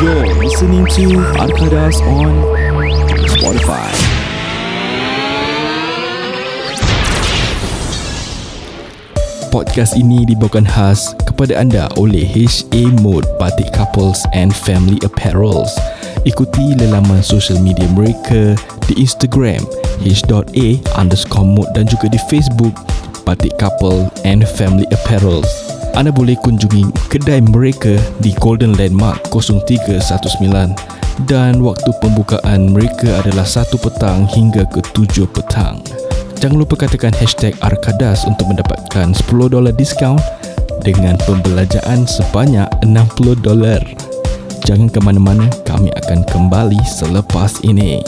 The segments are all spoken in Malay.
You're listening to Arkadas on Spotify. Podcast ini dibawakan khas kepada anda oleh HA Mode Batik Couples and Family Apparels. Ikuti lelaman sosial media mereka di Instagram h.a underscore mode dan juga di Facebook Batik Couple and Family Apparels. Anda boleh kunjungi kedai mereka di Golden Landmark 0319 dan waktu pembukaan mereka adalah 1 petang hingga ke 7 petang. Jangan lupa katakan hashtag Arkadas untuk mendapatkan $10 diskaun dengan pembelanjaan sebanyak $60. Jangan ke mana-mana, kami akan kembali selepas ini.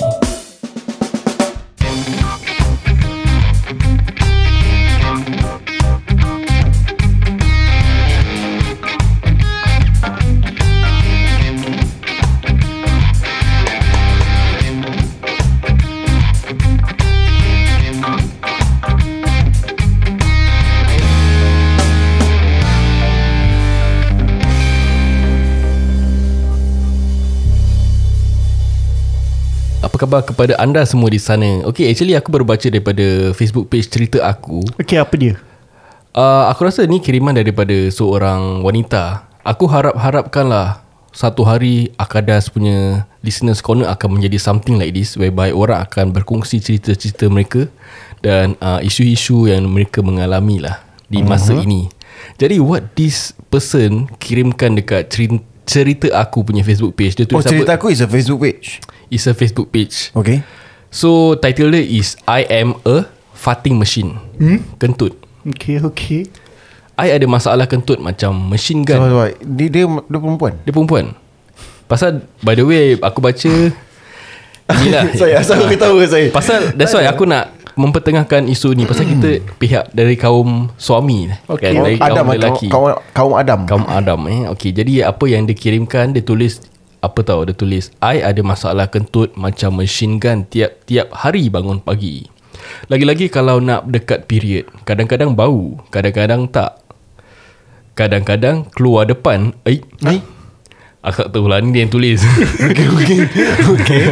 Khabar kepada anda semua di sana? Okay, actually aku baru baca daripada Facebook page cerita aku. Okay apa dia Uh, aku rasa ni kiriman daripada seorang wanita. Aku harap-harapkanlah satu hari Akadas punya listeners corner akan menjadi something like this whereby orang akan berkongsi cerita-cerita mereka dan uh, isu-isu yang mereka mengalami lah di masa uh-huh. ini. Jadi what this person kirimkan dekat cerita, cerita aku punya Facebook page dia Oh tulis cerita apa? aku is a Facebook page It's a Facebook page. Okay So title dia is I am a farting machine. Hmm? Kentut. Okay okay I ada masalah kentut macam machine gun. Sabar sabar Dia, dia, dia perempuan Dia perempuan Pasal By the way Aku baca Inilah Saya asal aku tahu saya Pasal That's why aku nak Mempertengahkan isu ni Pasal kita Pihak dari kaum Suami Okay. kan, Dari Adam kaum kaum, lelaki kaum, kaum Adam Kaum Adam eh. Okay jadi apa yang dia kirimkan Dia tulis Apa tahu Dia tulis I ada masalah kentut Macam machine gun Tiap-tiap hari bangun pagi. Lagi-lagi kalau nak dekat period Kadang-kadang bau Kadang-kadang tak. Kadang-kadang keluar depan Eh Eh? Aku tak tahu lah Ni dia yang tulis. Okay okay Okay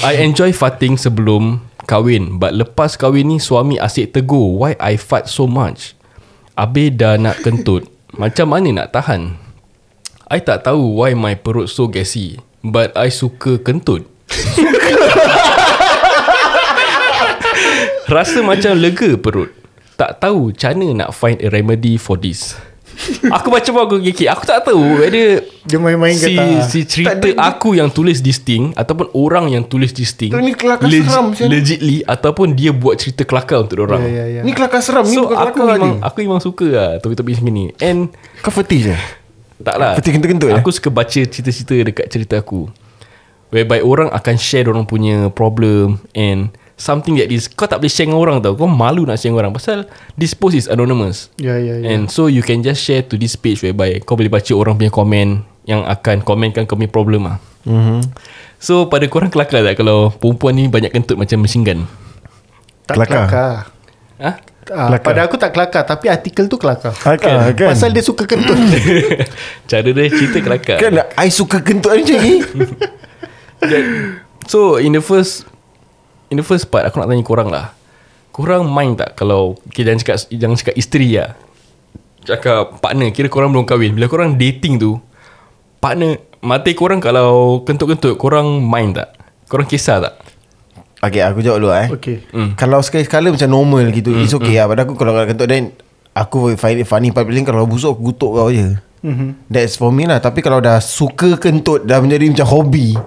I enjoy farting sebelum kahwin But lepas kahwin ni Suami asyik tegur Why I fart so much Habis dah nak kentut Macam mana nak tahan I tak tahu Why my perut so gassy But I suka kentut. Rasa macam lega perut. Tak tahu Macam mana nak find a remedy for this. Aku pun aku gigit Aku tak tahu Whether Dia main-main si, tak. si cerita aku yang tulis this thing Ataupun orang yang tulis this thing Tu ni kelakar seram, Syed. Legitly Ataupun dia buat cerita kelakar untuk orang. Ya ya ya. Ni kelakar seram Ni So bukan aku kelakar memang ni. Aku memang suka lah Topik-topik macam ni And Kau fetish eh tak lah Peti kentut-kentut, Aku suka baca cerita-cerita Dekat cerita aku Whereby orang akan share orang punya problem And Something that is Kau tak boleh share dengan orang tau. Kau malu nak share dengan orang Pasal This post is anonymous. Ya ya ya. And so you can just share to this page Whereby kau boleh baca orang punya komen Yang akan komenkan kau punya problem lah mm-hmm. So pada korang kelakar tak Kalau perempuan ni banyak kentut macam machine gun? Tak Kelakar. kelakar. Ha? Ah, Kelakar. pada aku tak kelakar Tapi artikel tu kelakar. Ah, kan, kan. Pasal dia suka kentut. Cara dia cerita kelakar. Kan I suka kentut macam ni. So in the first In the first part Aku nak tanya korang lah. Korang mind tak Kalau okay, Jangan cakap Jangan cakap isteri lah. Cakap partner Kira korang belum kahwin. Bila korang dating tu Partner Mati korang kalau Kentut-kentut Korang mind tak? Korang kisah tak Okay aku jawab dulu eh. Okay. Hmm. Kalau sekali-sekala macam normal gitu It's okay lah. Pada aku kalau kentut then Aku find it funny. Paling kalau busuk aku kutuk kau je. Mm-hmm. That's for me lah. Tapi kalau dah suka kentut Dah menjadi macam hobi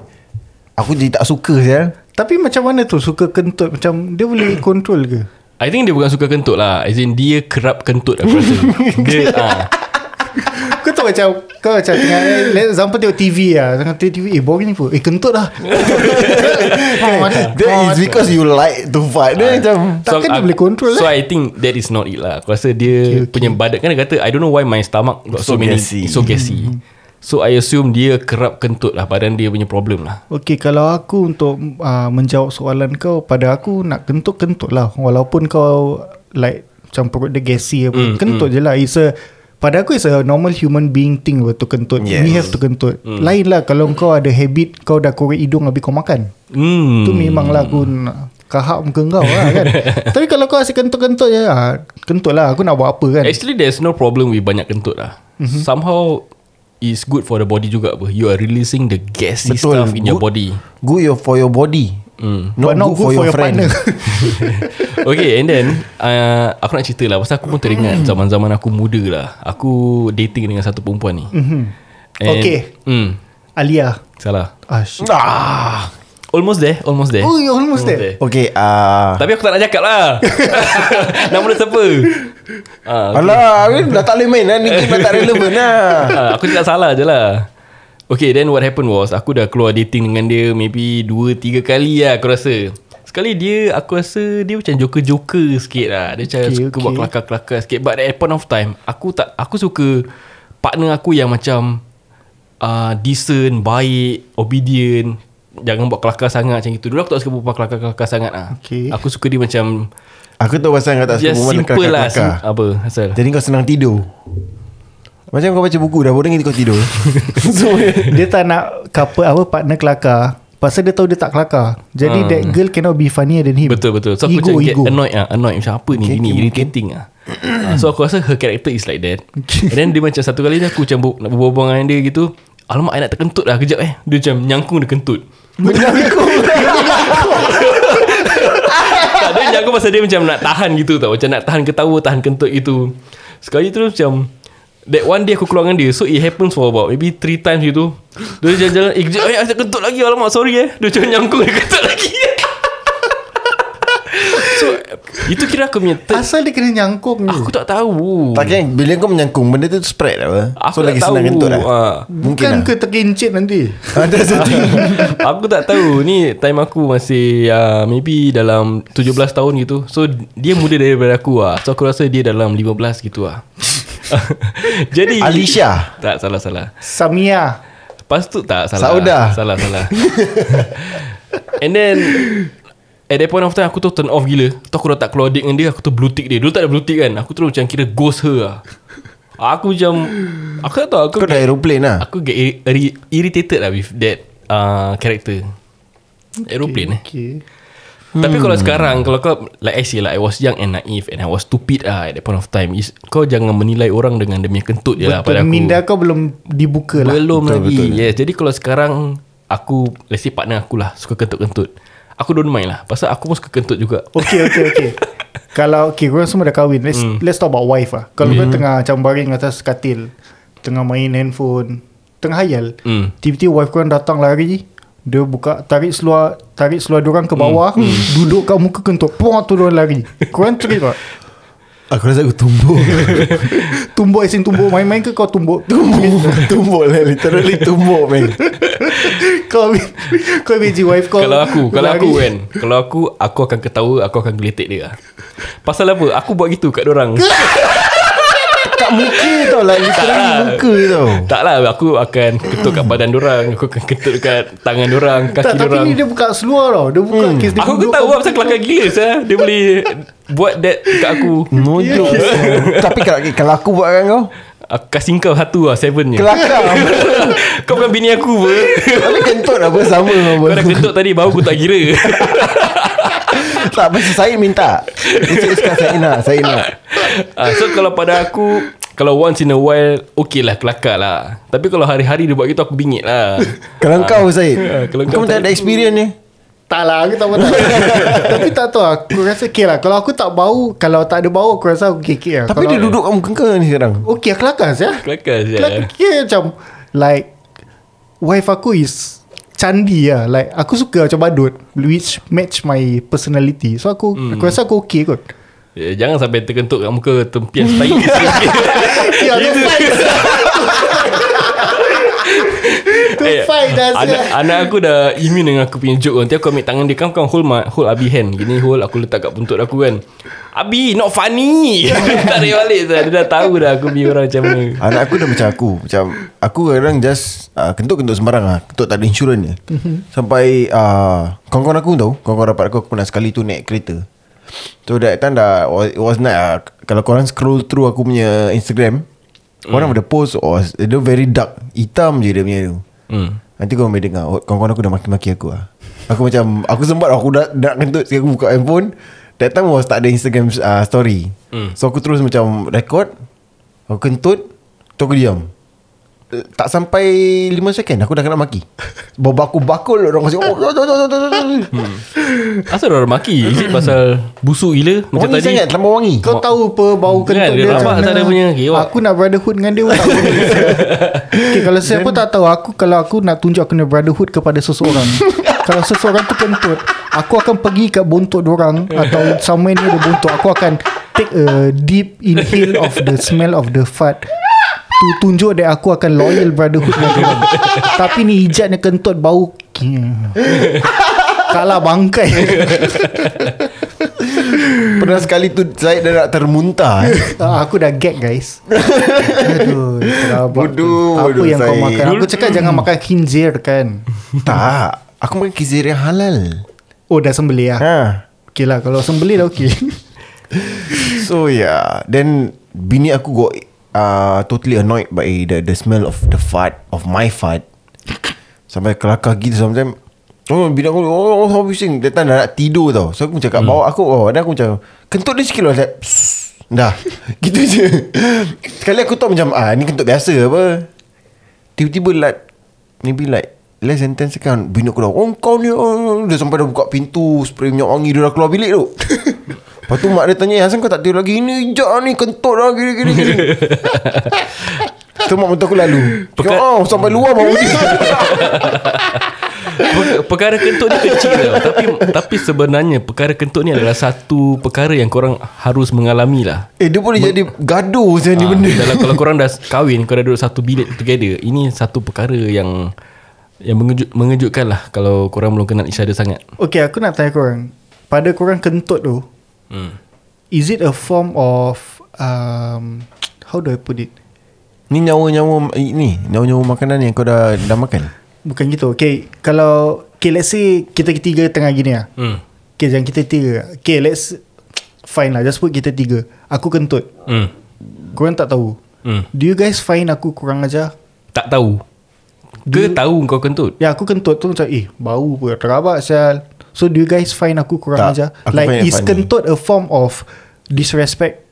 Aku jadi tak suka saya. Tapi macam mana tu Suka kentut? Macam dia boleh control ke? I think dia bukan suka kentut lah. As in dia kerap kentut aku rasa. Dia ah. Kau tahu macam Kau macam tengah eh, Let example tengok TV lah. Tengah tengok TV Eh boring ni pun. Eh kentut lah. That is because you like to fight. Dia macam Takkan dia boleh control So eh? I think That is not it lah. Aku rasa dia Okay, okay. Punya badan Kan dia kata I don't know why my stomach Got so, So many gassy. So gassy. So I assume dia kerap kentut lah Badan dia punya problem lah. Okay kalau aku untuk uh, Menjawab soalan kau Pada aku nak kentut-kentut lah. Walaupun kau Like Macam perut dia gassy apa Mm, Kentut je lah. It's a Pada aku is a normal human being thing to kentut. Yes. We have to kentut. Hmm. Lain lah kalau kau ada habit kau dah korek hidung habis kau makan. Hmm. Tu memanglah aku nak kahak muka kau lah kan. Tapi kalau kau asyik kentut-kentut je ah, kentut lah aku nak buat apa kan. Actually there's no problem with banyak kentut lah. Mm-hmm. Somehow is good for the body juga apa. You are releasing the gassy Betul. stuff in your Good. body. Good your, for your body Hmm. But not good for your partner. Okay and then uh, Aku nak cerita lah Pasal aku pun teringat Zaman-zaman aku muda lah Aku dating dengan satu perempuan ni Mhm. And- Okay. hmm, Alia. Salah Ah, shit. ah. Almost there Almost there Oh, you're almost there. Okay uh, Tapi aku tak nak cakap lah Nama dia siapa ah, Alah Amin dah tak boleh main lah Ni dah tak relevan lah ah, Aku cakap salah je lah Okay then what happened was Aku dah keluar dating dengan dia Maybe 2-3 kali lah aku rasa. Sekali dia Aku rasa Dia macam joker-joker sikit lah. Dia macam Okay, suka okay. buat kelakar-kelakar sikit. But at point of time Aku tak Aku suka Partner aku yang macam uh, Decent Baik Obedient. Jangan buat kelakar sangat macam itu Dulu aku tak suka buat kelakar-kelakar sangat lah. Okay. Aku suka dia macam Aku tahu pasal kau tak suka perempuan simple lah kelakar-kelakar. Apa asal. Jadi kau senang tidur Macam kau baca buku dah boring kau tidur So dia tak nak couple apa partner kelakar. Pasal dia tahu dia tak kelakar. Jadi Ah. that girl cannot be funnier than him. Betul betul So aku ego, macam get ego. annoyed lah Annoyed macam apa ni Okay, Ini okay, irritating lah Ah, So aku rasa her character is like that And then dia macam satu kali ni Aku macam bu- nak berbual dengan dia gitu Alamak I nak terkentut lah kejap eh Dia macam nyangkung dia kentut Menyangkut. tak, Dia nyangkung pasal dia macam nak tahan gitu tau Macam nak tahan ketawa Tahan kentut gitu Sekali terus macam That one day aku keluar dengan dia So it happens for about Maybe three times gitu. Dia jalan-jalan Eh kejap eh nak kentut lagi Alamak sorry eh. Dia macam nyangkung dia kentut lagi. So Itu kira aku punya third Asal dia kena nyangkung ni. Aku tak tahu. Tak kan Bila kau menyangkung Benda tu spread apa? Aku So tak lagi tahu. senang kentut lah Ah. Mungkin Bukan lah. ke terkincit nanti. Ada satu. Aku tak tahu. Ni time aku masih uh, Maybe dalam 17 tahun gitu. So dia muda daripada aku lah So aku rasa dia dalam 15 gitu lah Jadi Alicia Tak salah-salah Samia. Lepas tu tak salah. Sauda. Salah-salah And then At that point of time Aku tu turn off gila. Tu aku dah tak keluar date dengan dia Aku tu blue tick dia. Dulu tak ada blue tick kan? Aku terus macam kira ghost her lah. Aku macam Aku tak tahu aku Kau dah aeroplane lah? Aku get ir- ir- irritated lah with that uh, character. Aeroplane eh. Okay. Tapi kalau sekarang Kalau kau Like I say lah I was young and naive And I was stupid lah At that point of time is, Kau jangan menilai orang Dengan demi kentut je lah pada Betul. aku Minda kau belum dibuka lah. Belum Betul, lagi betul. Yes Jadi kalau sekarang Aku Let's say partner aku lah Suka kentut-kentut Aku don't mind lah Pasal aku pun suka kentut juga Okay okay okay Kalau okay korang semua dah kahwin Let's Hmm. let's talk about wife lah Kalau kau tengah macam baring atas katil Tengah main handphone Tengah hayal Hmm. Tiba-tiba wife korang datang lari Dia buka Tarik seluar Tarik seluar diorang ke bawah Hmm. Duduk kat muka kentut Puang tu diorang lari. Korang trip tak? Aku rasa aku tumbuk. Tumbuk as in tumbuk Main-main ke kau tumbuk? Tumbuk. Tumbuk lah Literally tumbuk man. Kau Kau imagine wife kau Kalau aku Kalau lari. aku kan. Kalau aku Aku akan ketawa Aku akan geletek dia. Lah. Pasal apa? Aku buat gitu kat orang. Kat muka tau lah Literally lah. muka tau. Tak lah Aku akan ketuk kat badan orang Aku akan ketuk kat tangan orang Kaki tak, Tapi orang ni dia buka seluar tau. Dia buka hmm. case dia Aku kau tahu lah Pasal kelakar gila saya. Dia boleh Buat that kat aku. Nojok. Tapi kalau, kalau aku buat kan kau? Aku kasih kau satu lah Seven je. Kelakar. Kau bukan bini aku apa Tapi kentut apa sama apa. Kau dah kentut tadi Baru aku tak kira. Tak pasal saya minta. Saya cakap saya nak Saya nak. Ah, So kalau pada aku Kalau once in a while Okay lah kelakar lah. Tapi kalau hari-hari dia buat gitu Aku bingit lah. Kalau kau Syed Ah, kalau Kau kau tak ada experience ni. Tak lah aku tak tahu. Tapi tak tahu Aku rasa okay lah. Kalau aku tak bau Kalau tak ada bau Aku rasa aku okay lah. Tapi kalau, dia duduk kat muka kau ni sekarang. Okay kelakar saya Kelakar je Kelakar okay, macam Like Wife aku is Candi lah. Like aku suka macam badut Which match my personality. So aku Hmm. Aku rasa aku okay kot Jangan sampai terkentuk kat muka Tempias tai Ya tu Eh, anak, anak aku dah immune dengan aku punya joke. Nanti aku ambil tangan dia Kan kau hold, my, hold Abi hand. Gini hold Aku letak kat buntut aku kan. Abi not funny. Tarik balik tu Dia dah tahu dah Aku punya orang macam mana. Anak aku dah macam aku. Macam Aku kadang just uh, Kentut-kentut sembarang lah. Kentut tak ada insurans ni Sampai uh, Kawan-kawan aku tahu. Kawan-kawan rapat aku Aku pernah sekali tu naik kereta So that time dah It was night lah Kalau korang scroll through Aku punya Instagram One of the post was Dia very dark Hitam je dia punya tu. Hmm. Nanti kau boleh dengar oh, Kawan-kawan aku dah maki-maki aku lah Aku macam Aku sempat Aku dah, dah kentut Sekali aku buka handphone. That time was tak ada Instagram uh, story. Hmm. So aku terus macam Record Aku kentut Tu aku diam tak sampai 5 second Aku dah kena maki. Bawa aku bakul Orang kasi oh, oh, oh, oh, oh, oh, oh. Asal orang maki? Is it pasal Busuk gila Macam Wangi tadi. sangat Terlalu wangi. Kau tahu apa Bau Kan, kentut dia dia? rabak macam tak ada punya. Kiwak. Aku nak brotherhood dengan dia pun tak boleh. Okay, Kalau siapa tak tahu Aku kalau aku nak tunjuk Aku nak brotherhood kepada seseorang Kalau seseorang tu kentut Aku akan pergi kat bontot orang Atau somewhere near the bontot Aku akan Take a deep inhale Of the smell of the fart Tu tunjuk that aku akan loyal brotherhood dengan dia. Tapi ni hijatnya kentut bau Kalah bangkai. Pernah sekali tu Saya dah nak termuntah eh. Ah, Aku dah gag guys. Aduh Bodoh. Apa bodoh yang kau Syed. makan? Aku cakap jangan makan khinzir kan? Tak Aku makan kizir yang halal. Oh dah sembelih lah ha. Okay lah Kalau sembelih dah okay So yeah Then Bini aku got uh, Totally annoyed By the the smell of the fart Of my fart. Sampai kelakar gitu Sometimes Oh bini aku Oh, oh, oh bising. That time dah nak tidur tau. So aku cakap hmm. Bawa aku oh, Dan aku macam Kentut dia sikit lah. Saya. Dah. Gitu je. Sekali aku tahu macam Ah ni kentut biasa apa? Tiba-tiba like Maybe like Less than 10 second Bini aku dah Oh kau ni oh. Dia sampai dah buka pintu Spray minyak wangi Dia dah keluar bilik tu Lepas tu mak dia tanya Hasan kau tak tidur lagi? Ini hijab lah ni Kentut lah gini gini. Gini Tu mak mentua aku lalu. Pekat- Oh sampai luar bau dia Per- Perkara kentut ni kecil tau Tapi tapi sebenarnya Perkara kentut ni adalah Satu perkara yang korang Harus mengalami lah. Eh dia boleh jadi gaduh Macam ni Ah, benda. dalam kalau korang dah kahwin Korang duduk satu bilik together Ini satu perkara yang Yang mengejut, mengejutkan lah Kalau korang belum kenal other sangat. Okay aku nak tanya korang. Pada korang kentut tu hmm. Is it a form of um, How do I put it? Ni nyawa-nyawa Ni nyawa-nyawa makanan yang kau dah dah makan? Bukan gitu. Okay Kalau Okay let's say Kita tiga tengah gini lah Hmm. Okay jangan kita tiga. Okay let's Fine lah Just put kita tiga. Aku kentut. Hmm. Korang tak tahu. Hmm. Do you guys find aku kurang ajar? Tak tahu. Ke tahu kau kentut? Ya aku kentut tu macam Eh bau pun Terabak sial So do you guys find aku kurang Tak, ajar aku Like is funny. kentut a form of Disrespect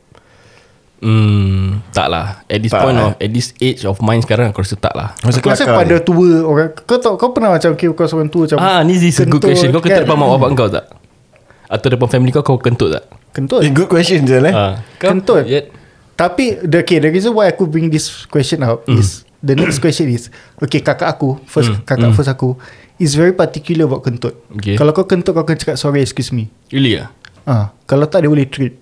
Hmm, tak lah At this Tak point lah. of At this age of mine sekarang Aku rasa tak lah Masa Aku rasa pada ni. tua orang Kau tahu Kau pernah macam okay, Kau seorang tua macam Ah, ni is a good question Kau kan? kentut depan mak bapak kau tak? Atau depan family kau Kau kentut tak? Kentut Eh good question je eh Ah, kau- Kentut Yet, Tapi the, Okay the reason why Aku bring this question up Hmm. Is The next question is Okay kakak aku First Mm, Kakak mm. first aku Is very particular about kentut. Okay. Kalau kau kentut Kau akan cakap sorry excuse me. Really Ah, Kalau tak dia boleh treat.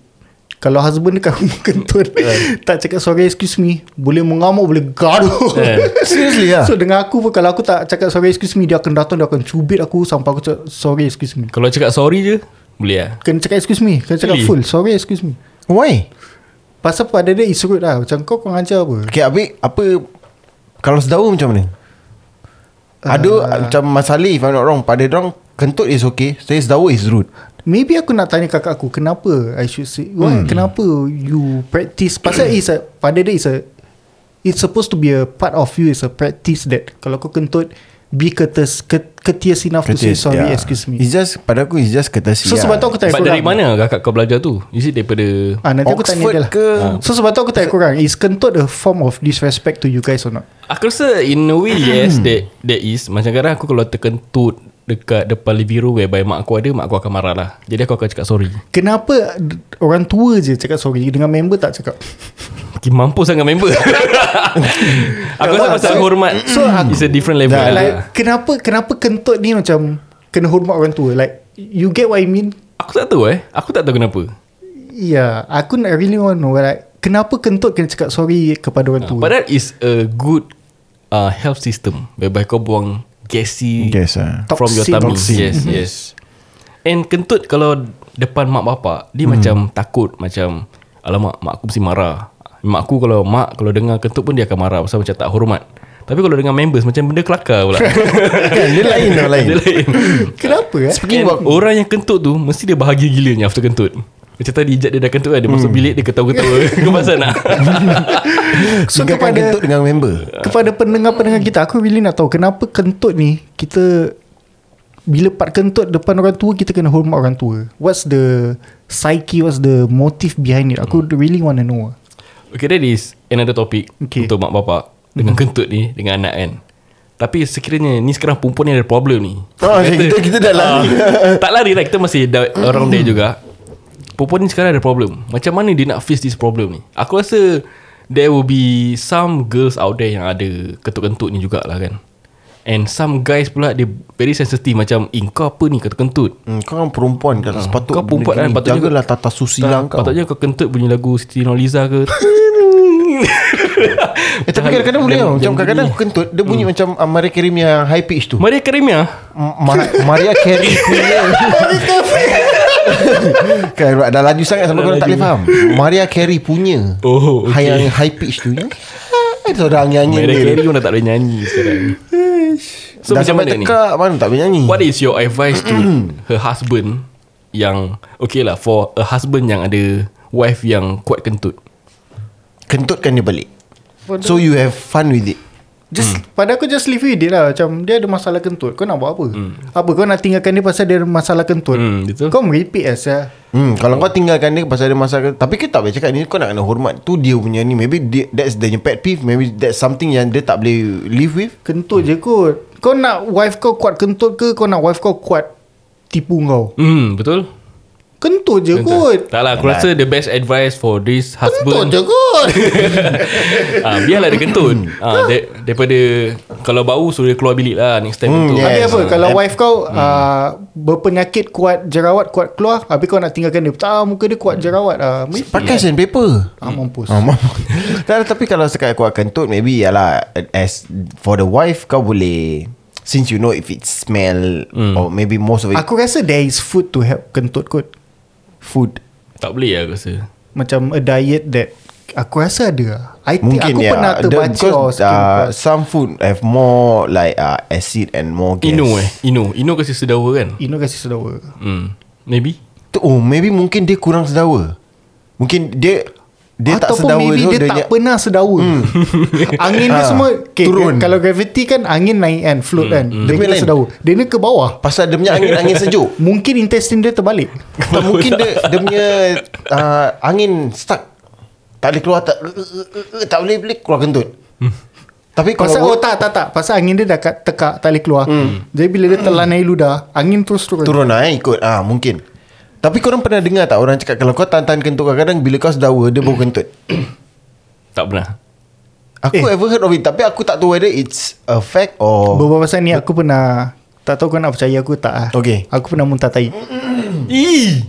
Kalau husband dia kamu kentut Tak cakap sorry excuse me. Boleh mengamuk Boleh gaduh. Eh. Seriously lah So dengan aku pun Kalau aku tak cakap sorry excuse me Dia akan datang Dia akan cubit aku Sampai aku cakap sorry excuse me. Kalau cakap sorry je Boleh lah Kena cakap excuse me. Kena cakap Really? full Sorry excuse me. Why? Pasal pada dia is rude lah. Macam kau kurang ajar apa? Okay habis Apa Kalau sedawa macam mana Ada Ah. Macam Mas Ali If I'm not wrong Pada orang Kentut is okay Saya sedawa is rude Maybe aku nak tanya kakak aku Kenapa I should say Why Hmm. Kenapa you practice Pasal is a Pada dia is a It's supposed to be a part of you Is a practice that Kalau kau kentut Be courteous ket- Courteous enough to say Courteous, sorry yeah. excuse me. It's just Pada aku It's just courtesy So lah. sebab tu aku tanya But korang dari mana kakak kau belajar tu? Is it daripada Ah, nanti aku tanya Oxford dia lah. ke? So sebab tu aku tanya korang Is kentut a form of disrespect to you guys or not? Aku rasa in a way yes that, that is. Macam kadang aku kalau terkentut Dekat depan living room Whereby mak aku ada Mak aku akan marah lah. Jadi aku akan cakap sorry. Kenapa orang tua je cakap sorry Dengan member tak cakap Makin mampu sangat member. Aku rasa pasal hormat So It's a different level lah. Like kenapa Kenapa kentut ni macam Kena hormat orang tua? Like You get what I mean? Aku tak tahu eh. Aku tak tahu kenapa. Yeah Aku nak really want to know Like Kenapa kentut kena cakap sorry Kepada orang tua? Padahal is a good uh, Health system Whereby kau buang Gassy Yes ah. From your Toxic. tummy. Toxic. Yes yes. And kentut kalau Depan mak bapak Dia macam takut Macam Alamak mak aku mesti marah Mak aku kalau Mak kalau dengar kentut pun Dia akan marah Pasal macam tak hormat. Tapi kalau dengan members Macam benda kelakar pula. Kan dia lain tau lain. Dia lain. Kenapa eh? Speaking And about Orang yang kentut tu Mesti dia bahagia gilanya After kentut. Macam tadi Ijat dia dah kentut kan Dia masuk bilik Dia ketawa-ketawa Kau pasal nak? So Tinggalkan kepada kentut dengan member. kepada pendengar-pendengar kita aku really nak tahu kenapa kentut ni kita bila part kentut depan orang tua kita kena hormat orang tua. What's the psyche what's the motive behind it? Aku really want to know. Okay that is Another topic Okay. Untuk mak bapak Dengan kentut ni Dengan anak kan. Tapi sekiranya Ni sekarang perempuan ni ada problem ni. Oh, kita- kita dah lari. Ah, Tak lari lah Kita masih da- around there juga. Perempuan ni sekarang ada problem. Macam mana dia nak face this problem ni? Aku rasa There will be Some girls out there Yang ada Kentut-kentut ni jugalah kan And some guys pula Dia very sensitive Macam Eh kau apa ni? Kentut-kentut hmm, Kau kan perempuan kan Sepatut Kau perempuan kan? Patutnya Jagalah tata susila kau. Patutnya kau kentut bunyi lagu Siti Nurhaliza ke? Eh tapi kadang-kadang boleh tau. Macam kadang-kadang aku kentut Dia bunyi macam uh, Maria Carey yang high pitch tu. Maria Karimia M- Ma- Maria Carey punya. Kan dah laju sangat sampai kau tak boleh faham. Maria Carey punya Oh, okay. high, high pitch tu yang Itu orang nyanyi Maria dia. Carey pun dah tak boleh nyanyi sekarang. So Dah macam mana ni? tekak Mana tak boleh nyanyi? What is your advice to her husband Yang Okay lah For a husband yang ada Wife yang kuat kentut? Kentutkan dia balik. So you have fun with it Just hmm. pada aku just leave with it lah. Macam dia ada masalah kentut. Kau nak buat apa? Hmm. Apa kau nak tinggalkan dia Pasal dia ada masalah kentut? Hmm, betul. Kau meripik lah Syah. Hmm, kalau kau tinggalkan dia pasal dia masalah Tapi kita tak boleh cakap ni Kau nak kena hormat Tu dia punya ni. Maybe dia, that's the pet peeve. Maybe that's something yang dia tak boleh live with. Kentut je kot. Kau nak wife kau kuat kentut ke? Kau nak wife kau kuat Tipu kau? Hmm betul Kentut je kot. Tak lah aku rasa the best advice For this Kentut husband je kot. Ah, Biarlah dia kentut. Ah, da- Daripada Kalau bau Suruh dia keluar bilik lah Next time Hmm, kentut yeah. Habis Yes. apa Kalau Hmm. wife kau uh, Berpenyakit kuat jerawat Kuat keluar Habis kau nak tinggalkan dia. Tak muka dia kuat jerawat uh, Pakai sandpaper. Ah, mampus. Ah, mampus. tak, tapi kalau sekat kuat kentut Maybe yalah As For the wife Kau boleh Since you know If it smell Or maybe most of it Aku rasa there is food to help kentut kot Food. Tak boleh lah aku rasa. Macam a diet that Aku rasa ada. I think Mungkin aku ya. pernah The- terbaca because, or something uh, Some food Have more Like uh, acid And more gas. Ino eh. Ino Ino kasi sedawa kan? Ino kasih sedawa. Hmm. Maybe. Tu- Oh maybe mungkin dia kurang sedawa. Mungkin dia Dia tak Ataupun sedawa maybe tu, dia, tak ny- pernah sedawa. Angin dia Ah, semua okay, turun. Kalau gravity kan Angin naik kan Float kan Dia Dia punya sedawa. Dia ni ke bawah. Pasal dia punya angin Angin sejuk. Mungkin intestine dia terbalik. Tak mungkin dia Dia punya uh, Angin stuck. Tak boleh keluar Tak, tak boleh boleh keluar kentut. Tapi kalau Pasal oh tak tak tak. Pasal angin dia dah kat- tekak Tak boleh keluar. Jadi bila dia telan air ludah Angin terus turun Turun lah eh, ikut. Ah Mungkin Tapi korang pernah dengar tak Orang cakap Kalau kau tahan-tahan kentut Kadang-kadang bila kau sedawa Dia baru kentut Tak pernah Aku Eh. ever heard of it Tapi aku tak tahu whether it's a fact or Beberapa pasal ni aku pernah Tak tahu kau nak percaya aku tak ah. Okay. Aku pernah muntah tai Ih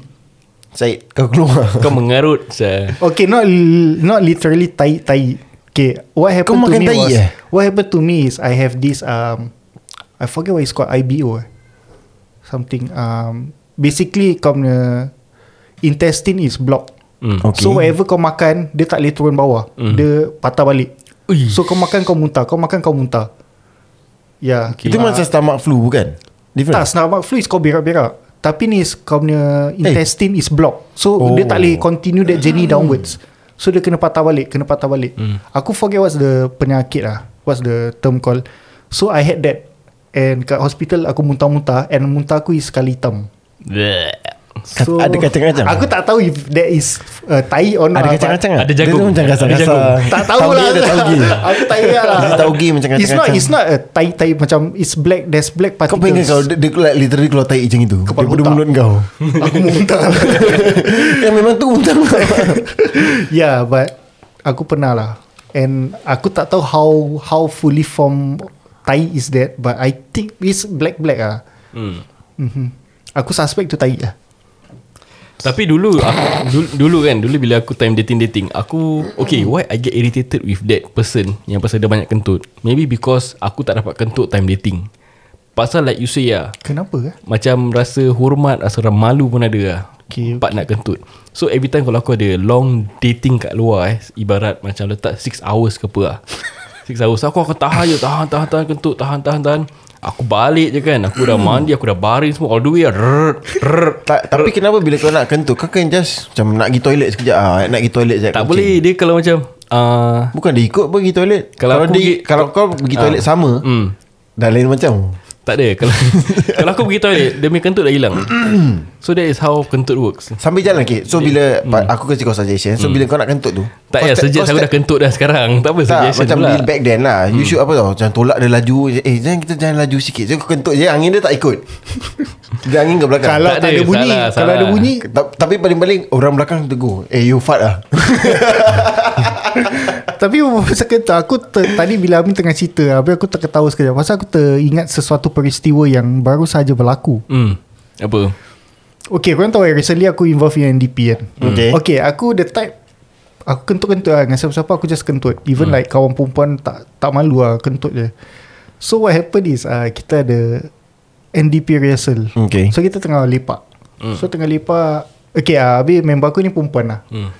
Syed kau keluar Kau mengarut saya. Okay not Not literally tai tai Okay What happened Kau to makan me tai was eh? What happened to me is I have this um I forget what it's called IBO eh. Something um Basically kau punya Intestine is blocked. Hmm. Okay. So whatever kau makan Dia tak boleh turun bawah. Dia patah balik. Ui. So kau makan kau muntah. Kau makan kau muntah. Ya Itu macam stomach flu bukan? Different. Tak stomach flu is kau berak-berak. Tapi ni is kau punya Intestine is blocked. So Oh. dia tak boleh continue that journey downwards. So dia kena patah balik Kena patah balik. Aku forget what's the penyakit lah. What's the term called. So I had that. And kat hospital aku muntah-muntah. And muntah aku is sekali hitam. So Ada kacang-kacang? Aku tak tahu if that is uh, Tai or not Ada kacang-kacang Ada jagung. Dia macam kasar-kasar. Tak tahu lah. ada tauge Aku tak ingat lah. Dia tauge macam It's not kacang-kacang. It's not a tai tai Macam it's black There's black Kau particles. pengen kau Dia, dia like, literally keluar tai macam itu? Kepala Daripada mulut kau? Aku muntah. Yang memang tu muntah. Yeah but Aku pernah lah. And aku tak tahu how How fully form Tai is that But I think It's black-black lah. Hmm. mm-hmm. Aku suspect tu tai lah. Tapi dulu aku, dulu, dulu kan Dulu bila aku time dating-dating Aku Okay why I get irritated with that person Yang pasal dia banyak kentut? Maybe because Aku tak dapat kentut time dating. Pasal like you say lah Kenapa eh? Macam rasa hormat Rasa malu pun ada lah Okay. Part nak kentut. So every time kalau aku ada Long dating kat luar eh Ibarat macam letak 6 hours ke apa lah 6 hours Aku akan tahan je Tahan tahan tahan kentut Tahan tahan tahan Aku balik je kan Aku dah mandi Aku dah baring semua All the way. Ta- Tapi kenapa bila kau nak kentut Kau kan just Macam nak pergi toilet sekejap ah, Nak pergi toilet sekejap Tak boleh Dia kalau macam uh, Bukan dia ikut pergi toilet. Kalau Kalau, dia, pergi- kalau kau pergi toilet Ah. sama hmm, Dah lain macam Tak ada. Kalau kalau aku pergi toilet Dia punya kentut dah hilang. So that is how kentut works. Sambil jalan okay. So bila hmm. Aku kasi kau suggestion So bila kau nak kentut tu Tak step- Sejak aku dah kentut dah sekarang. Tak apa Tak suggestion macam pula. Back then lah. You should apa tau? Macam tolak dia laju. Eh jangan kita jangan laju sikit. So kau kentut je. Angin dia tak ikut. Dia angin ke belakang. Kalau Tak tak, ada, ada bunyi salah, Kalau ada salah. bunyi Ta- Tapi paling-paling Orang belakang tegur Eh you fart lah Tapi pasal Aku ter, tadi bila Amin tengah cerita Habis aku terketawa sekejap. Pasal aku teringat Sesuatu peristiwa yang Baru saja berlaku. Hmm. Apa? Okay korang tahu eh, Recently aku involved in NDP kan? Okay. Okay aku the type Aku kentut-kentut lah. Dengan siapa-siapa aku just kentut. Even like kawan perempuan Tak tak malu lah Kentut je. So what happened is uh, Kita ada NDP rehearsal. Okay. So kita tengah lepak. So tengah lepak. Okay uh, Habis member aku ni perempuan lah. Hmm.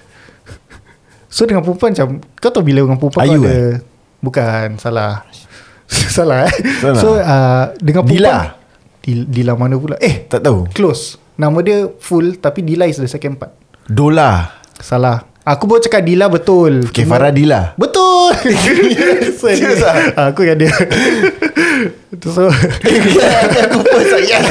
So dengan perempuan macam Kau tahu bila dengan perempuan Ayu kau ada Bukan Salah. Salah eh? Salah. So uh, Dengan Dila. perempuan Dila, Dila mana pula? Eh Tak tahu. Close. Nama dia full Tapi Dila is the second part. Dola. Salah. Aku baru cakap Dila betul. Okay Farah Dila. Betul! So, Serius ah? Aku dengan dia. So Aku lah Yes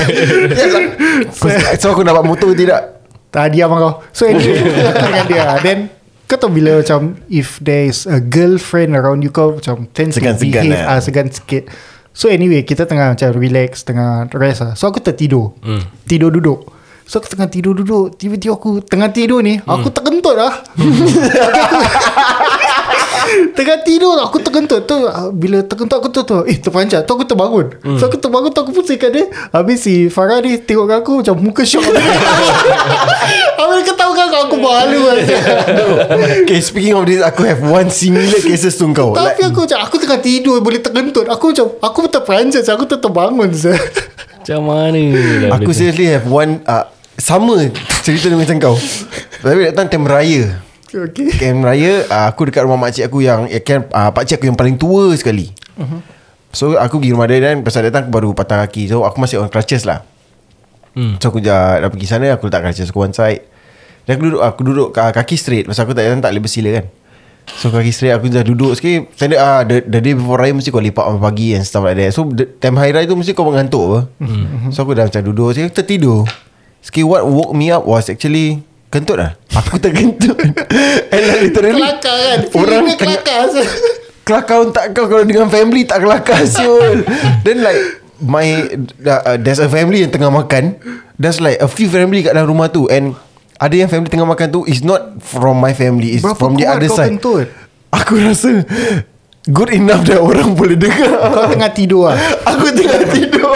Yes lah. So aku dapat motor tidak? Tak diam kau. So anyway Aku dengan dia. Then Kau tahu bila macam If there is a girlfriend around you Kau macam Tend to Segan-segan behave. lah. ah, Segan sikit. So anyway Kita tengah macam relax Tengah rest lah. So aku tertidur. Hmm. Tidur duduk. So aku tengah tidur duduk. Tiba-tiba aku Tengah tidur ni Aku terkentut lah Tengah tidur Aku terkentut. Tu Bila terkentut aku tu, tu Eh terpanjat Tu aku terbangun. Hmm. So aku terbangun tu Aku pusingkan dia. Habis si Farah ni Tengok kat aku Macam muka syok. Habis dia ketawa kat aku Aku malu. Okay speaking of this Aku have one similar cases to kau Tapi aku macam Aku tengah tidur Boleh terkentut. Aku macam Aku pun terperanjat Aku tu terbangun sah. Macam mana Aku tu? seriously have one uh, Sama cerita dengan macam kau Tapi datang time raya Okay Camp raya uh, Aku dekat rumah makcik aku yang eh, camp, uh, Pakcik aku yang paling tua sekali. Uh-huh. So aku pergi rumah dia Dan pasal datang aku baru patah kaki. So aku masih on crutches lah. Hmm. So aku dah, dah pergi sana Aku letak crutches aku one side. Dan aku duduk Aku duduk uh, kaki straight. Pasal aku tak tak boleh bersila kan. So kaki straight Aku dah duduk sikit. Standard ah, the, the day before raya Mesti kau lepak sampai pagi And stuff like that. So the, time hari raya tu Mesti kau mengantuk apa. Hmm. So aku dah macam duduk Sikit tertidur. Sikit what woke me up Was actually Kentut lah Aku terkentut. And like literally. Kelakar kan? Orang Feeling dia kelakar sah. Kelakar tak kau. Kalau dengan family Tak kelakar siul Then like My uh, There's a family yang tengah makan. There's like A few family kat dalam rumah tu. And Ada yang family tengah makan tu Is not from my family. It's Berapa from the other kau side. kentut? Aku rasa Good enough that orang boleh dengar. Kau tengah tidur lah Aku tengah tidur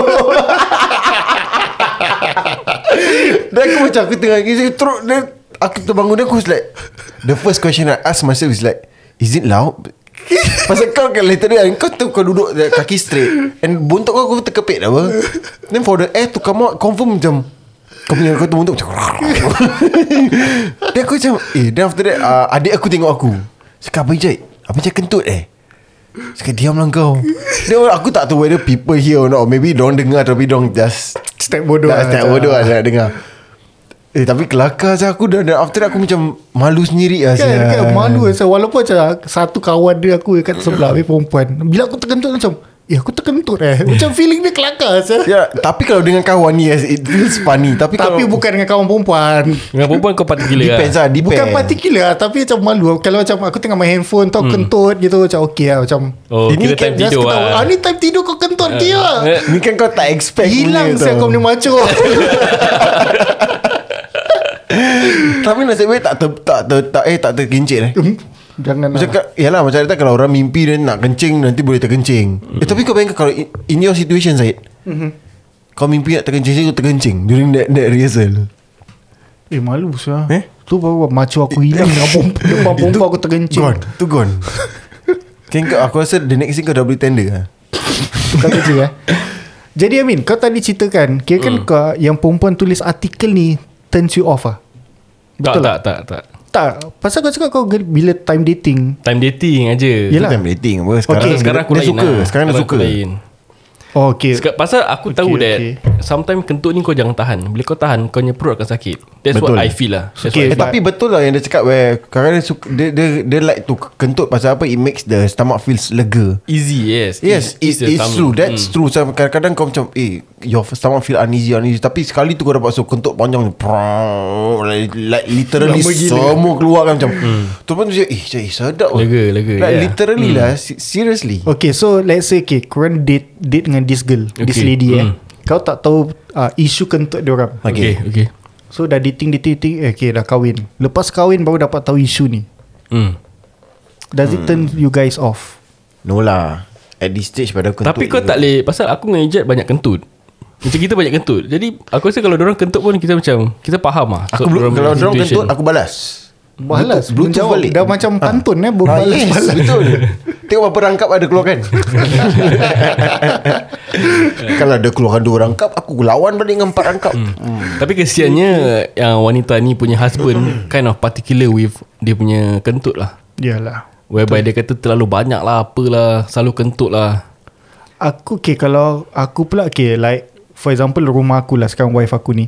Dan aku macam Aku tengah kisah teruk Dan aku terbangun Dan aku was like The first question I ask myself is like Is it loud? Pasal kau kan dia Kau tu kau duduk Kaki straight. And bontot kau Kau terkepit apa? Then for the air to come out Confirm macam Kau punya kau tu bontot macam Then aku macam Eh then after that uh, Adik aku tengok aku. Cakap Abang Jai Abang Jai kentut eh? Cakap diam lah kau. Then aku tak tahu Whether people hear or not. Maybe dorang dengar Tapi dorang just Step bodoh lah. step bodoh lah Nak dengar Eh tapi kelakar saya aku dah, dah After that aku macam Malu sendiri lah Kan, kan malu so, Walaupun macam Satu kawan dia aku Dekat sebelah Habis perempuan. Bila aku terkentut macam Eh aku terkentut eh. Macam feeling dia kelakar sah. Ya, tapi kalau dengan kawan ni yes, It feels funny. Tapi, Tapi kalau bukan dengan kawan perempuan. Dengan perempuan kau particular Depends lah lah Depends. Bukan particular Tapi macam malu. Kalau macam aku tengah main handphone Tau kentut gitu Macam okay lah Macam Oh Ini kira kan time tidur ketawa, lah. Ah ni time tidur kau kentut dia. Lah Eh, Ni kan kau tak expect Hilang saya kau punya maco Tapi nasib baik tak ter, tak ter, tak eh tak terkincit eh. Jangan Macam lah. ka, Yalah macam kata Kalau orang mimpi Dan nak kencing Nanti boleh terkencing. Mm. eh, Tapi kau bayangkan Kalau in, in your situation Syed mm-hmm. Kau mimpi nak terkencing Kau terkencing During that, that rehearsal. Eh malu sah Eh? Tu baru maco aku hilang Dengan perempuan Depan perempuan aku terkencing. Gone Tu gone. Kan kau Aku rasa the next thing Kau dah beli tender lah Bukan kerja eh? Jadi Amin Kau tadi ceritakan Kira kan kau Yang perempuan tulis artikel ni Turns you off ah Tak Betul tak tak? tak Tak. Pasal kau cakap kau Bila time dating. Time dating aja. Yelah. Time dating apa? Sekarang, Okay, Sekarang aku dia lain suka. lah. Sekarang dia aku suka. lain. Oh okay. Sekat, Pasal aku okay, tahu that okay. Sometimes kentut ni kau jangan tahan. Bila kau tahan Kau punya perut akan sakit That's Betul. what I feel lah That's Okay, what I Eh, tapi betul lah yang dia cakap where kadang-kadang dia, suka, dia, dia, dia like to kentut pasal apa it makes the stomach feels lega. Easy yes Yes, Ease- it, it's true. That's Hmm. true. So, kadang-kadang kau macam, eh, your stomach feel uneasy, uneasy. Tapi sekali tu kau dapat so kentut panjang, prang, like, like literally semua keluar kan macam. Tu pun macam, eh, cik, sedap. lah. Lega, lega, Like yeah. literally lah, se- seriously. Okay so let's say okay, Korang date Date dengan this girl okay. This Okay, lady eh hmm. Kau tak tahu uh, Isu kentut dia orang Okay okay So dah dating dating, dating eh, Okay dah kahwin Lepas kahwin baru dapat tahu isu ni hmm. Does it turn you guys off? No lah. At this stage pada kentut. Tapi kau tak boleh Pasal aku dengan Ijat banyak kentut Macam kita banyak kentut Jadi aku rasa kalau orang kentut pun Kita macam Kita faham lah Aku belum, kalau dorang kentut, aku balas. Balas Bluetooth menjawab. balik. Dah macam pantun eh Ah, Berbalas yes, balas betul. Tengok berapa rangkap ada keluar kan? Kalau ada keluarkan dua rangkap Aku lawan balik dengan empat rangkap. Hmm. Tapi kesiannya Yang wanita ni punya husband Kind of particular with Dia punya kentut lah. Yalah. Whereby dia kata terlalu banyak lah Apalah Selalu kentut lah. Aku okay Kalau aku pula okay Like For example rumah aku lah Sekarang wife aku ni.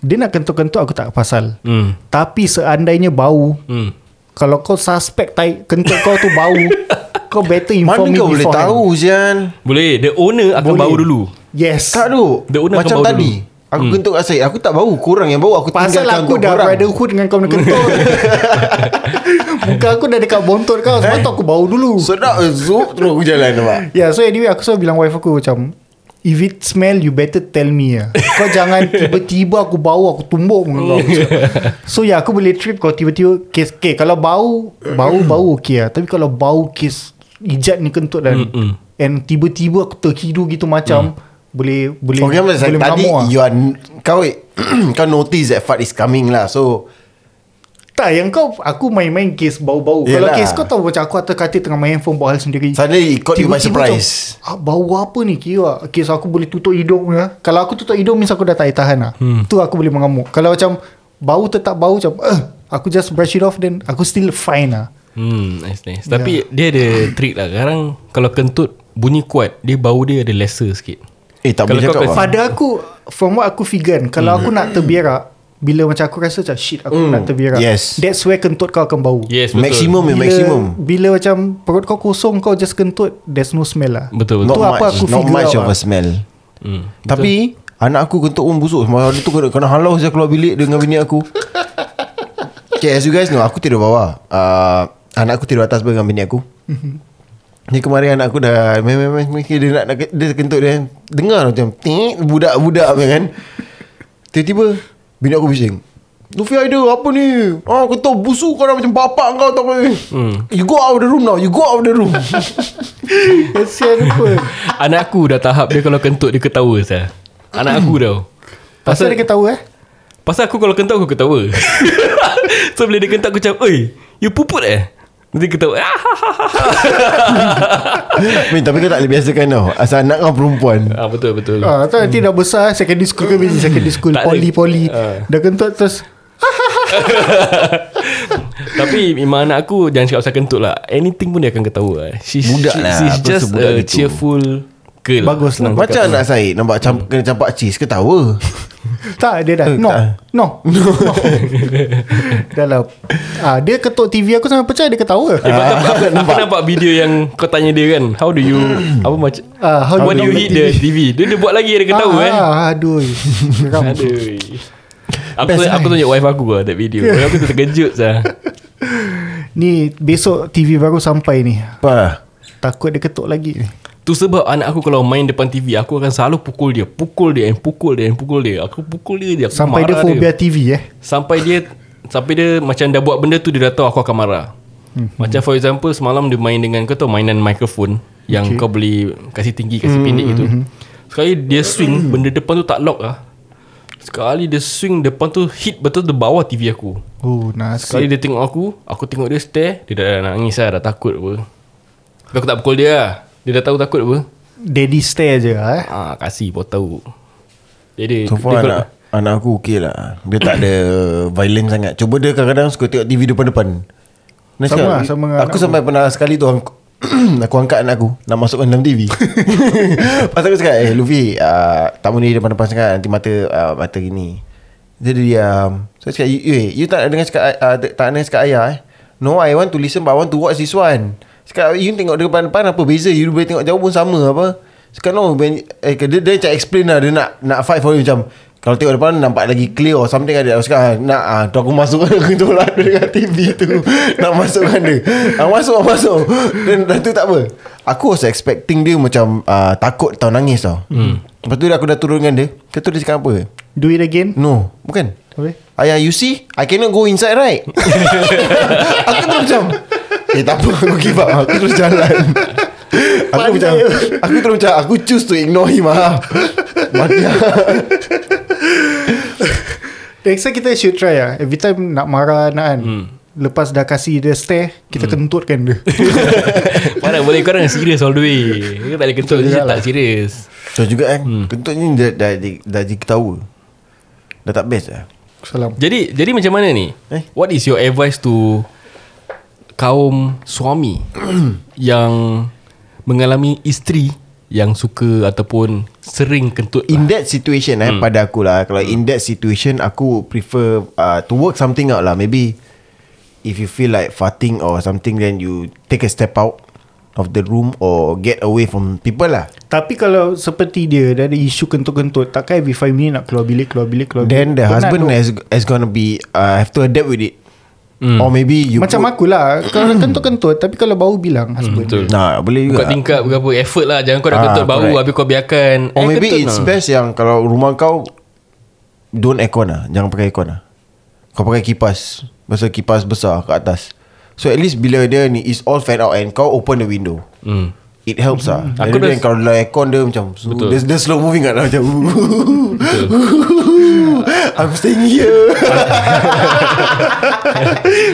Dia nak kentut-kentut Aku tak pasal. Hmm. Tapi seandainya bau Hmm. Kalau kau suspect tai, Kentut kau tu bau Kau better Mana inform me kau boleh beforehand. tahu Zian? Boleh. The owner akan Boleh. bau dulu. Yes. Tak tu The owner akan Macam bau tadi. Aku kentut kat Syed Aku tak bau Korang yang bau Aku Pasal tinggalkan aku untuk dah korang. brotherhood dengan kau punya kentut Muka aku dah dekat bontot kau Sebab tu aku bau dulu. Sedap Zup Terus aku jalan nampak Ya yeah, so anyway Aku selalu bilang wife aku macam If it smell You better tell me ya. Kau jangan tiba-tiba Aku bau Aku tumbuk kau So ya yeah, aku boleh trip Kau tiba-tiba Kes okay, Kalau bau Bau-bau okay lah Tapi kalau bau kes Ijat ni kentut dan Mm-mm. And tiba-tiba Aku terhidu gitu macam Boleh Boleh Okay boleh macam tadi lah. You are Kau Kau notice that fart is coming lah So Tak yang kau Aku main-main kes bau-bau Kalau Yelah. kes kau tahu Macam aku atas katil Tengah main phone Buat hal sendiri Suddenly it caught you by surprise macam, ah, Bau apa ni kira so aku boleh tutup hidung ya. Kalau aku tutup hidung Means aku dah tak tahan lah hmm. Tu aku boleh mengamuk Kalau macam Bau tetap bau macam uh, Aku just brush it off Then aku still fine lah Hmm nice nice. Tapi dia ada trick lah. Sekarang Kalau kentut Bunyi kuat. Dia bau dia ada lesser sikit. Eh tak Kalau boleh kau cakap kasi- lah. Pada aku From what aku figure kan, Kalau aku nak terberak Bila macam aku rasa macam Shit aku Hmm, nak terberak yes. That's where kentut kau akan bau. Yes betul. Maximum ya bila, maximum. Bila macam Perut kau kosong Kau just kentut There's no smell lah. Betul Not betul. Tu apa much aku Not figure much of lah. a smell. Hmm. Tapi Anak aku kentut pun busuk. Semalam tu kena, kena halau saya keluar bilik Dengan bini aku. Okay as you guys. Know Aku tidur bawah. Uh, Anak aku tidur atas Dengan bini aku Ni kemarin anak aku dah main main, dia nak, nak dia kentut dia dengar macam tik budak-budak kan. Tiba-tiba bini aku bising. Luffy ada apa ni? Ah kau tahu busuk kau dah macam bapak kau tahu apa. Hmm. You go out of the room now. You go out of the room. Kesian apa Anak aku dah tahap dia kalau kentut dia ketawa saya. Anak aku tau. Pasal dia ketawa eh Pasal aku kalau kentut aku ketawa. so bila dia kentut aku macam, "Oi, you puput eh?" Nanti ketawa. "Ah, ha, ha, ha." Min, tapi kau tak boleh biasakan tau. Asal anak kau perempuan. ah betul betul. Ah, tu nanti dah besar Secondary school ke busy Secondary school Tak. Poli-poli Ah. Dah kentut terus Tapi memang anak aku jangan cakap pasal kentut lah. Anything pun dia akan ketawa. She's, Budak she, lah. She's just a gitu. cheerful girl. Bagus lah. Macam anak saya nampak camp, kena campak cheese ketawa. Tak dia dah Eh, No. No, no. Dah lah ah, Dia ketuk TV aku sampai pecah Dia ketawa Eh, aku, aku, aku nampak video yang kau tanya dia kan How do you Apa macam Ah, how When you you hit the the TV Dia, dia buat lagi Dia ketawa ah, eh ah, Aduh Geram Aduh Aku, Best aku lah. tunjuk wife aku lah That video Aku tu terkejut sah. Ni besok TV baru sampai ni Apa? Takut dia ketuk lagi Tu sebab anak aku kalau main depan TV Aku akan selalu pukul dia. Pukul dia and pukul dia and pukul dia. Aku pukul dia je aku Sampai dia marah fobia TV eh? Sampai dia Sampai dia macam dah buat benda tu Dia dah tahu aku akan marah. Hmm. Macam for example Semalam dia main dengan Kau tahu mainan mikrofon Yang Okay. kau boleh Kasih tinggi Kasih pendek gitu. Sekali dia swing Benda depan tu tak lock lah Sekali dia swing Depan tu hit betul Di bawah TV aku. Oh Sekali nasib dia tengok aku Aku tengok dia stare Dia dah nangis lah Dah takut apa. Tapi aku tak pukul dia lah Dia dah tahu takut apa? Daddy stare je lah, eh? Ah, kasih pun tahu. Jadi So far anak, anak aku okey lah. Dia tak ada violent sangat. Cuba dia kadang-kadang suka tengok TV depan-depan. Dia Sama lah, sama Aku anak sampai pernah sekali tu aku, Aku angkat anak aku Nak masukkan dalam TV Pasal aku cakap Eh Luffy uh, Tak boleh depan-depan sangat Nanti mata uh, Mata gini. Dia dia diam. So aku cakap You, you, you tak dengar cakap uh, Tak dengar cakap ayah eh? No I want to listen But I want to watch this one Cakap you tengok depan-depan Apa beza You boleh tengok jauh pun sama apa Cakap no ben, eh, dia, dia macam explain lah Dia nak nak fight for you macam kalau tengok depan nampak lagi clear or something ada. Aku cakap nak ah tu aku masukkan aku tolak dia dekat TV tu. nak masukkan dia. Ah masuk masuk. Dan, dan tu tak apa. Aku was expecting dia macam uh, takut tau nangis tau. Hmm. Lepas tu aku dah turun dengan dia. Kata tu dia cakap apa? Do it again No, bukan. Habis? Ayah you see I cannot go inside right Aku terus macam Eh tak apa Aku give up Aku terus jalan Aku macam Aku terus macam Aku choose to ignore him ah. Mati ah. Next time kita should try lah Every time nak marah nak kan hmm. Lepas dah kasih dia stare Kita hmm. kentutkan dia Mana boleh korang serius all the way Kau tak boleh kentut je tak serius So juga kan hmm. Kentut ni dah, dah, dah, dah ketawa Dah tak best lah Salam Jadi jadi macam mana ni Eh? What is your advice to Kaum suami Yang Mengalami isteri Yang suka Ataupun Sering kentut In that situation eh Pada aku lah Kalau in that situation Aku prefer uh, To work something out lah. Maybe If you feel like farting Or something Then you Take a step out Of the room Or get away from people lah. Tapi kalau seperti dia Dah ada isu kentut-kentut Takkan every 5 minit Nak keluar bilik Keluar bilik keluar Then bilik? the Penat husband tu. has, has gonna be uh, Have to adapt with it Or maybe you Macam put, aku lah. Kalau kentut-kentut Tapi kalau bau bilang husband. Betul. Nah boleh juga. Buka tingkap Berapa effort lah. Jangan kau dah Ah, kentut bau correct. Habis kau biarkan. Or Eh, maybe it's lah. best yang Kalau rumah kau Don't aircon lah. Jangan pakai aircon lah. Kau pakai kipas. Pasal kipas besar kat atas. So at least bila dia ni Is all fan out And kau open the window. Hmm. It helps lah. Aku Aku dah- Kalau dalam aircon dia macam Betul. dia, dia slow moving kan lah Macam I'm staying here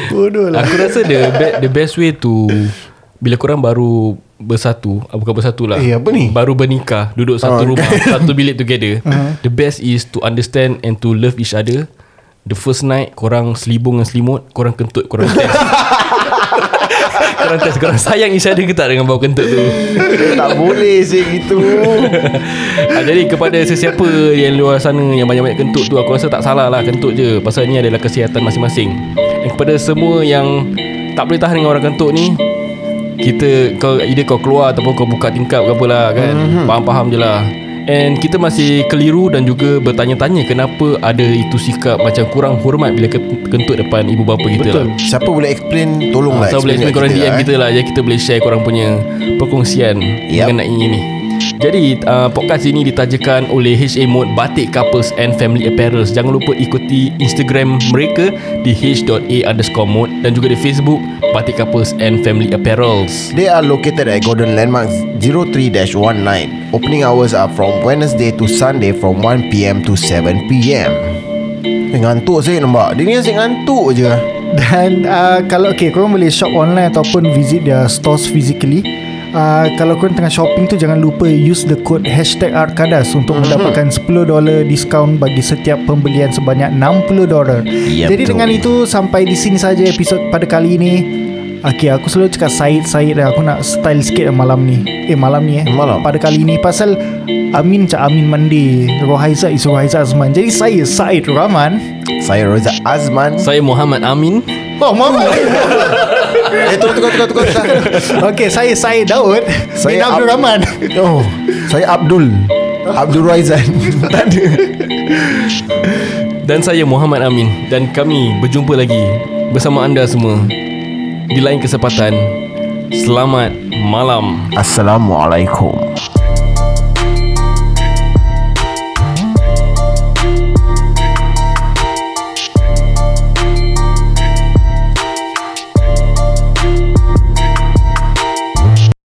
Bodoh lah. Aku rasa the, be- the best way to Bila korang baru Bersatu ah, Bukan bersatu lah. Eh, apa ni? Baru bernikah Duduk satu Oh, rumah Satu bilik together. The best is to understand And to love each other. The first night Korang selibung dengan selimut Korang kentut Korang test Korang test Korang sayang each other ke tak Dengan bau kentut tu? Tak boleh sih gitu ah, Jadi kepada sesiapa Yang luar sana Yang banyak-banyak kentut tu Aku rasa tak salah lah Kentut je. Pasal ni adalah kesihatan masing-masing. Dan kepada semua yang Tak boleh tahan dengan orang kentut ni kita kau either kau keluar ataupun kau buka tingkap ke apalah kan? Mm-hmm. faham-faham je lah and kita masih keliru dan juga bertanya-tanya kenapa ada itu sikap macam kurang hormat bila ke- kentut depan ibu bapa kita Betul. lah Siapa boleh explain Tolong lah so boleh explain korang kat DM eh. kita lah Jadi kita boleh share korang punya Perkongsian Yep. Mengenai ini Jadi uh, podcast ini ditajakan oleh HA Mode Batik Couples and Family Apparels Jangan lupa ikuti Instagram mereka Di h.a underscore mode Dan juga di Facebook Batik Couples and Family Apparels They are located at Golden Landmark 03-19. Opening hours are from Wednesday to Sunday from 1pm to 7pm. Eh, ngantuk saya nampak. Dia ni asyik ngantuk je. Dan uh, kalau okay, korang boleh shop online ataupun visit their stores physically. Uh, kalau korang tengah shopping tu jangan lupa use the code hashtag Arkadas untuk mendapatkan $10 diskaun bagi setiap pembelian sebanyak $60. Ya, Jadi betul. dengan itu sampai di sini saja episod pada kali ini. Okay, aku selalu cakap Said, Said Aku nak style sikit malam ni Eh malam ni eh Malam? Pada kali ni Pasal Amin macam Amin Mandi Rohaiza is Rohaiza Azman Jadi saya Said Rahman Saya Roza Azman. Saya Muhammad Amin Oh mama eh, tukar, tukar, tukar, tukar. tukar. Okay saya Said Daud Bin Abdul Ab- Rahman Oh, saya Abdul. Abdul Raizan. Tak ada. Dan saya Muhammad Amin Dan kami berjumpa lagi Bersama anda semua Di lain kesempatan Selamat malam Assalamualaikum.